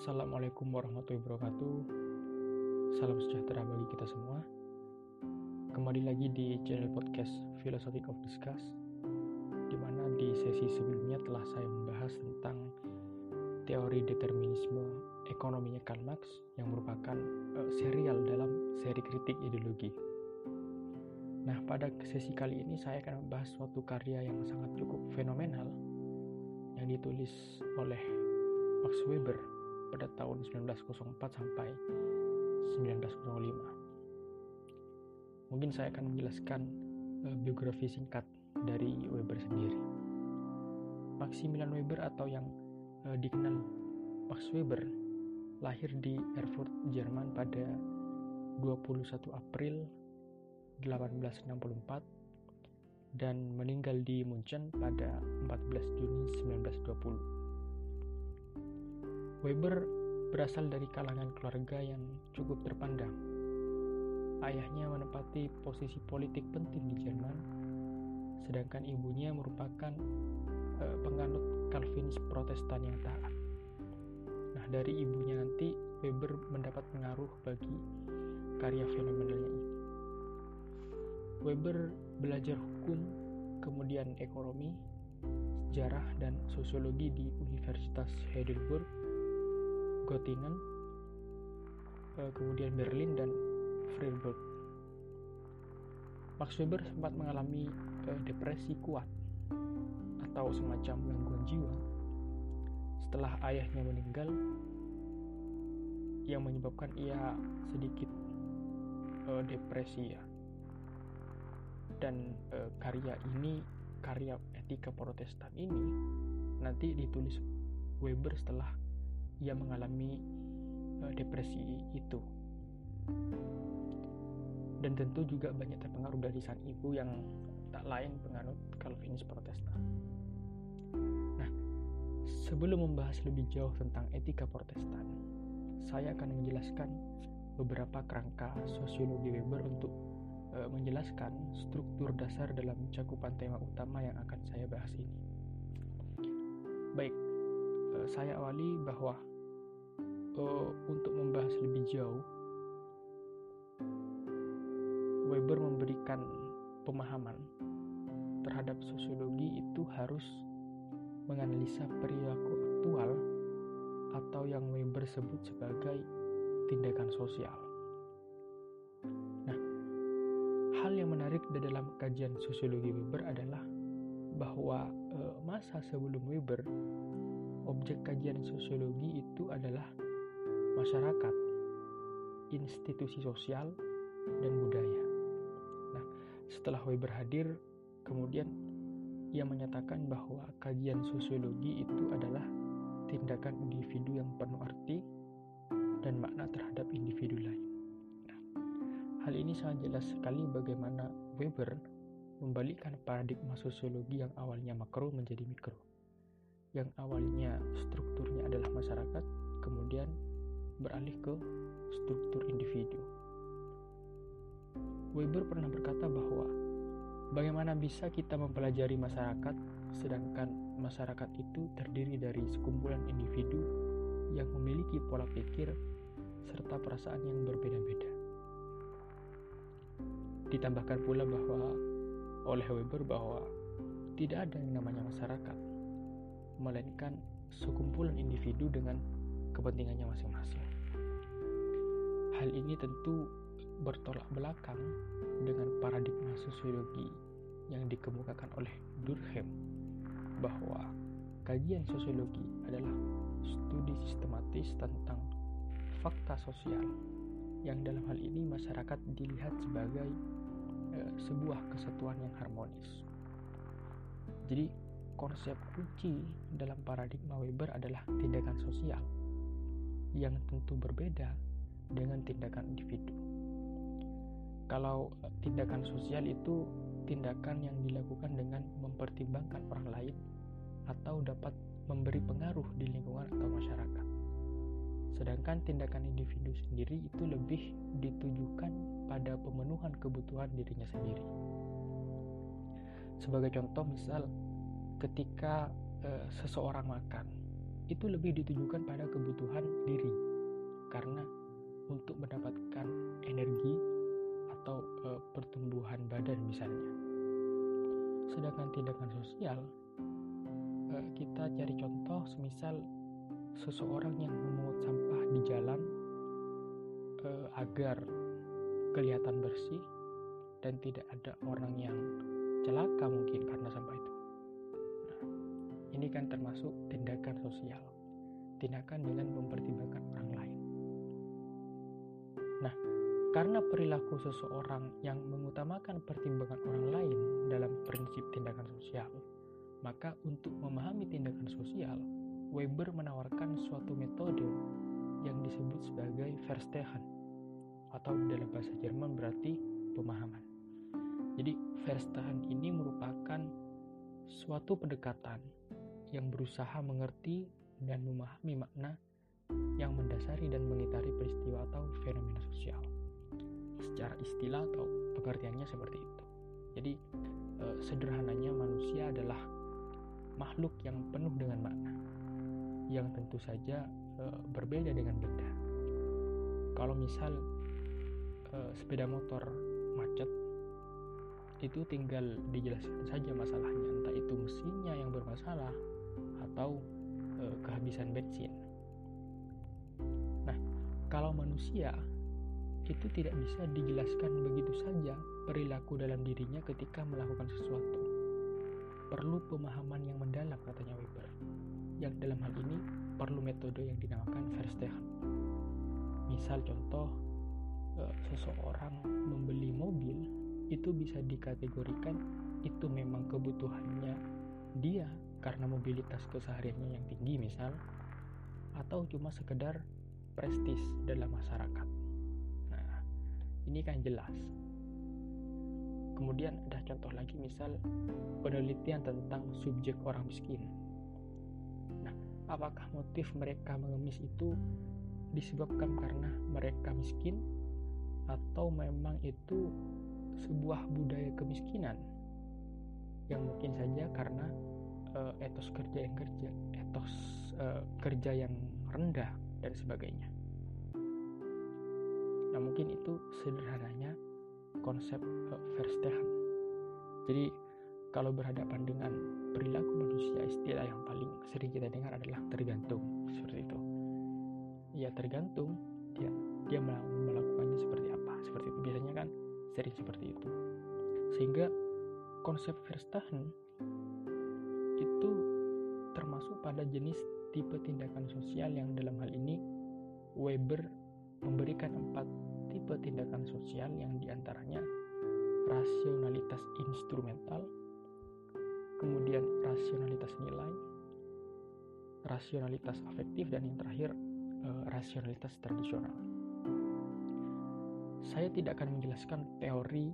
Assalamualaikum warahmatullahi wabarakatuh. Salam sejahtera bagi kita semua. Kembali lagi di channel podcast Philosophic of Discuss, di mana di sesi sebelumnya telah saya membahas tentang teori determinisme ekonominya Karl Marx yang merupakan uh, serial dalam seri kritik ideologi. Nah, pada sesi kali ini saya akan membahas suatu karya yang sangat cukup fenomenal yang ditulis oleh Max Weber pada tahun 1904 sampai 1905. Mungkin saya akan menjelaskan uh, biografi singkat dari Weber sendiri. Maximilian Weber atau yang uh, dikenal Max Weber lahir di Erfurt, Jerman pada 21 April 1864 dan meninggal di Munchen pada 14 Juni 1920. Weber berasal dari kalangan keluarga yang cukup terpandang. Ayahnya menempati posisi politik penting di Jerman, sedangkan ibunya merupakan uh, penganut Calvinis Protestan yang taat. Nah, dari ibunya nanti Weber mendapat pengaruh bagi karya fenomenalnya ini. Weber belajar hukum, kemudian ekonomi, sejarah, dan sosiologi di Universitas Heidelberg Göttingen, eh, kemudian Berlin dan Freiburg. Max Weber sempat mengalami eh, depresi kuat atau semacam gangguan jiwa setelah ayahnya meninggal yang menyebabkan ia sedikit uh, depresi ya dan karya ini karya etika protestan ini nanti ditulis Weber setelah ia mengalami uh, depresi itu. Dan tentu juga banyak terpengaruh dari sang ibu yang tak lain penganut Calvinis Protestan. Nah, sebelum membahas lebih jauh tentang etika Protestan, saya akan menjelaskan beberapa kerangka sosiologi Weber untuk uh, menjelaskan struktur dasar dalam cakupan tema utama yang akan saya bahas ini. Baik, uh, saya awali bahwa uh, untuk membahas lebih jauh, Weber memberikan pemahaman terhadap sosiologi itu harus menganalisa perilaku aktual atau yang Weber sebut sebagai tindakan sosial. Nah, hal yang menarik di dalam kajian sosiologi Weber adalah bahwa e, masa sebelum Weber, objek kajian sosiologi itu adalah masyarakat, institusi sosial, dan budaya. Nah, setelah Weber hadir, kemudian ia menyatakan bahwa kajian sosiologi itu adalah tindakan individu yang penuh arti dan makna terhadap individu lain. Nah, hal ini sangat jelas sekali bagaimana Weber membalikkan paradigma sosiologi yang awalnya makro menjadi mikro. Yang awalnya strukturnya adalah masyarakat, kemudian beralih ke struktur individu. Weber pernah berkata bahwa bagaimana bisa kita mempelajari masyarakat sedangkan masyarakat itu terdiri dari sekumpulan individu yang memiliki pola pikir serta perasaan yang berbeda-beda. Ditambahkan pula bahwa oleh Weber bahwa tidak ada yang namanya masyarakat, melainkan sekumpulan individu dengan kepentingannya masing-masing. Hal ini tentu bertolak belakang dengan paradigma sosiologi yang dikemukakan oleh Durkheim bahwa kajian sosiologi adalah studi sistematis tentang fakta sosial yang dalam hal ini masyarakat dilihat sebagai e, sebuah kesatuan yang harmonis. Jadi konsep kunci dalam paradigma Weber adalah tindakan sosial yang tentu berbeda dengan tindakan individu. Kalau tindakan sosial itu tindakan yang dilakukan dengan mempertimbangkan orang lain atau dapat memberi pengaruh di lingkungan atau masyarakat. Sedangkan tindakan individu sendiri itu lebih ditujukan pada pemenuhan kebutuhan dirinya sendiri. Sebagai contoh misal ketika e, seseorang makan, itu lebih ditujukan pada kebutuhan diri karena untuk mendapatkan energi atau e, pertumbuhan badan misalnya. Sedangkan tindakan sosial e, kita cari contoh semisal seseorang yang memungut sampah di jalan e, agar kelihatan bersih dan tidak ada orang yang celaka mungkin karena sampah itu. Nah, ini kan termasuk tindakan sosial, tindakan dengan mempertimbangkan orang lain. Nah, karena perilaku seseorang yang mengutamakan pertimbangan orang lain dalam prinsip tindakan sosial, maka untuk memahami tindakan sosial, Weber menawarkan suatu metode yang disebut sebagai Verstehen atau dalam bahasa Jerman berarti pemahaman. Jadi Verstehen ini merupakan suatu pendekatan yang berusaha mengerti dan memahami makna yang mendasari dan mengitari peristiwa atau fenomena sosial. Secara istilah atau pengertiannya seperti itu. Jadi eh, sederhananya manusia adalah makhluk yang penuh dengan makna yang tentu saja eh, berbeda dengan benda. Kalau misal eh, sepeda motor macet itu tinggal dijelaskan saja masalahnya entah itu mesinnya yang bermasalah atau e, kehabisan bensin kalau manusia itu tidak bisa dijelaskan begitu saja perilaku dalam dirinya ketika melakukan sesuatu. Perlu pemahaman yang mendalam katanya Weber yang dalam hal ini perlu metode yang dinamakan Verstehen misal contoh e, seseorang membeli mobil itu bisa dikategorikan itu memang kebutuhannya dia karena mobilitas kesehariannya yang tinggi misal atau cuma sekedar prestis dalam masyarakat. Nah, ini kan jelas. Kemudian ada contoh lagi misal penelitian tentang subjek orang miskin. Nah, apakah motif mereka mengemis itu disebabkan karena mereka miskin atau memang itu sebuah budaya kemiskinan yang mungkin saja karena uh, etos kerja yang kerja, etos uh, kerja yang rendah dan sebagainya. Nah mungkin itu sederhananya konsep uh, Verstehen. Jadi kalau berhadapan dengan perilaku manusia istilah yang paling sering kita dengar adalah tergantung seperti itu. Ya tergantung dia dia melakukannya seperti apa seperti itu biasanya kan sering seperti itu sehingga konsep Verstappen itu termasuk pada jenis tipe tindakan sosial yang dalam hal ini Weber memberikan empat tindakan sosial yang di antaranya rasionalitas instrumental, kemudian rasionalitas nilai, rasionalitas afektif, dan yang terakhir eh, rasionalitas tradisional. Saya tidak akan menjelaskan teori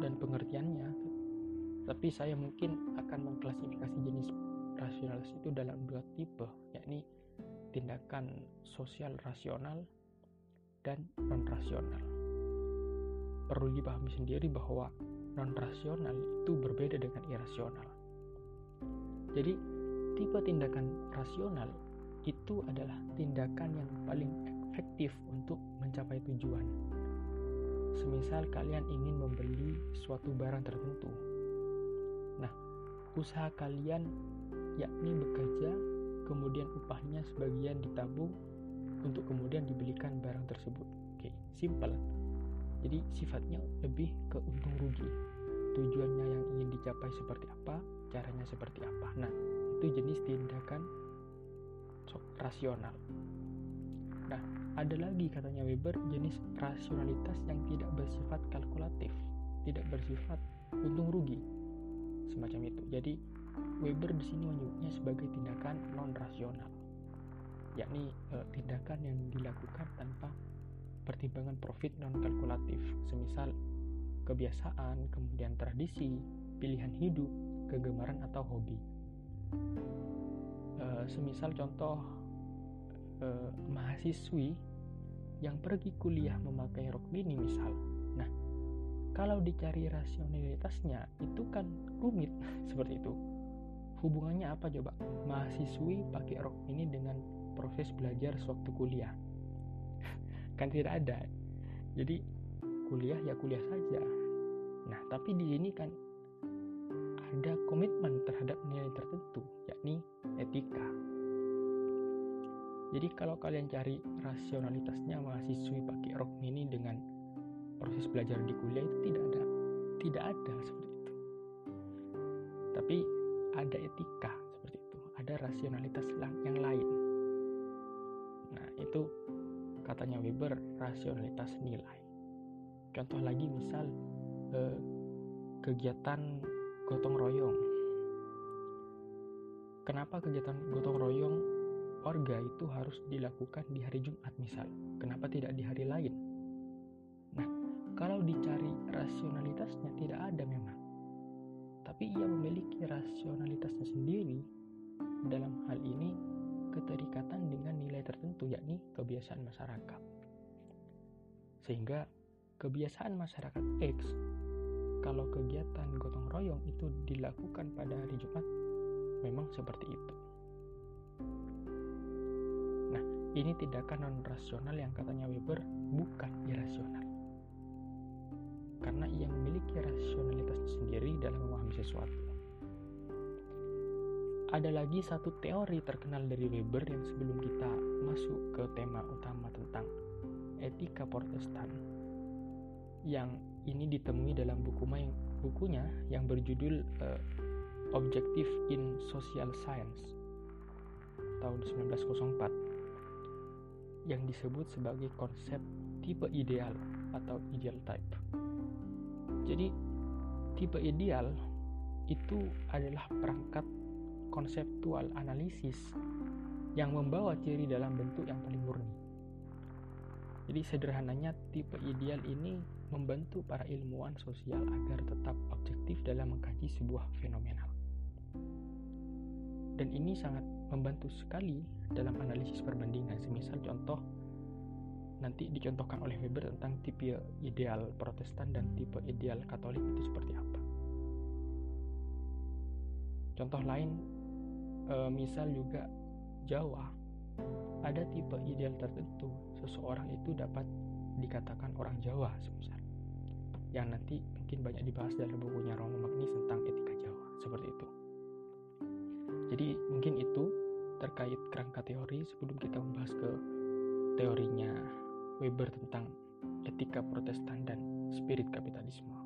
dan pengertiannya, tapi saya mungkin akan mengklasifikasi jenis rasionalis itu dalam dua tipe, yakni tindakan sosial rasional dan non rasional. Perlu dipahami sendiri bahwa non rasional itu berbeda dengan irasional. Jadi, tipe tindakan rasional itu adalah tindakan yang paling efektif untuk mencapai tujuan Semisal kalian ingin membeli suatu barang tertentu. Nah, usaha kalian yakni bekerja, kemudian upahnya sebagian ditabung untuk kemudian dibelikan barang tersebut. Oke, simple. Jadi sifatnya lebih ke untung rugi. Tujuannya yang ingin dicapai seperti apa, caranya seperti apa. Nah, itu jenis tindakan rasional. Nah, ada lagi katanya Weber jenis rasionalitas yang tidak bersifat kalkulatif, tidak bersifat untung rugi. Semacam itu. Jadi Weber di sini menyebutnya sebagai tindakan non rasional. Yakni e, tindakan yang dilakukan tanpa pertimbangan profit non kalkulatif, semisal kebiasaan, kemudian tradisi, pilihan hidup, kegemaran atau hobi. E, semisal contoh eh, mahasiswi yang pergi kuliah memakai rok mini misal. Nah, kalau dicari rasionalitasnya itu kan rumit seperti itu. hubungannya apa coba mahasiswi pakai rok ini dengan proses belajar sewaktu kuliah kan tidak ada. Jadi kuliah ya kuliah saja. Nah tapi di sini kan ada komitmen terhadap nilai tertentu yakni etika. Jadi kalau kalian cari rasionalitasnya mahasiswi pakai rok mini dengan proses belajar di kuliah itu tidak ada. Tidak ada seperti itu. Tapi ada etika seperti itu. Ada rasionalitas yang lain. Nah itu katanya Weber rasionalitas nilai. Contoh lagi misal eh, kegiatan gotong royong. Kenapa kegiatan gotong royong orga itu harus dilakukan di hari Jumat misal? Kenapa tidak di hari lain? Nah kalau dicari rasionalitasnya tidak ada memang. Tapi ia memiliki rasionalitasnya yakni kebiasaan masyarakat. Sehingga kebiasaan masyarakat X kalau kegiatan gotong royong itu dilakukan pada hari Jumat memang seperti itu. Nah ini tindakan non rasional yang katanya Weber bukan irasional. Karena ia memiliki rasionalitas sendiri dalam memahami sesuatu. Ada lagi satu teori terkenal dari Weber yang sebelum kita masuk ke tema utama tentang etika Protestan yang ini ditemui dalam buku yang, bukunya yang berjudul uh, Objective in Social Science tahun 1904 yang disebut sebagai konsep tipe ideal atau ideal type. Jadi tipe ideal itu adalah perangkat konseptual analisis yang membawa ciri dalam bentuk yang paling murni. Jadi sederhananya tipe ideal ini membantu para ilmuwan sosial agar tetap objektif dalam mengkaji sebuah fenomena. Dan ini sangat membantu sekali dalam analisis perbandingan. Semisal contoh nanti dicontohkan oleh Weber tentang tipe ideal Protestan dan tipe ideal Katolik itu seperti apa. Contoh lain, e, misal juga Jawa, ada tipe ideal tertentu seseorang itu dapat dikatakan orang Jawa semisal, yang nanti mungkin banyak dibahas dalam bukunya Romo Magnis tentang etika Jawa seperti itu. Jadi mungkin itu terkait kerangka teori sebelum kita membahas ke teorinya Weber tentang etika protestan dan spirit kapitalisme.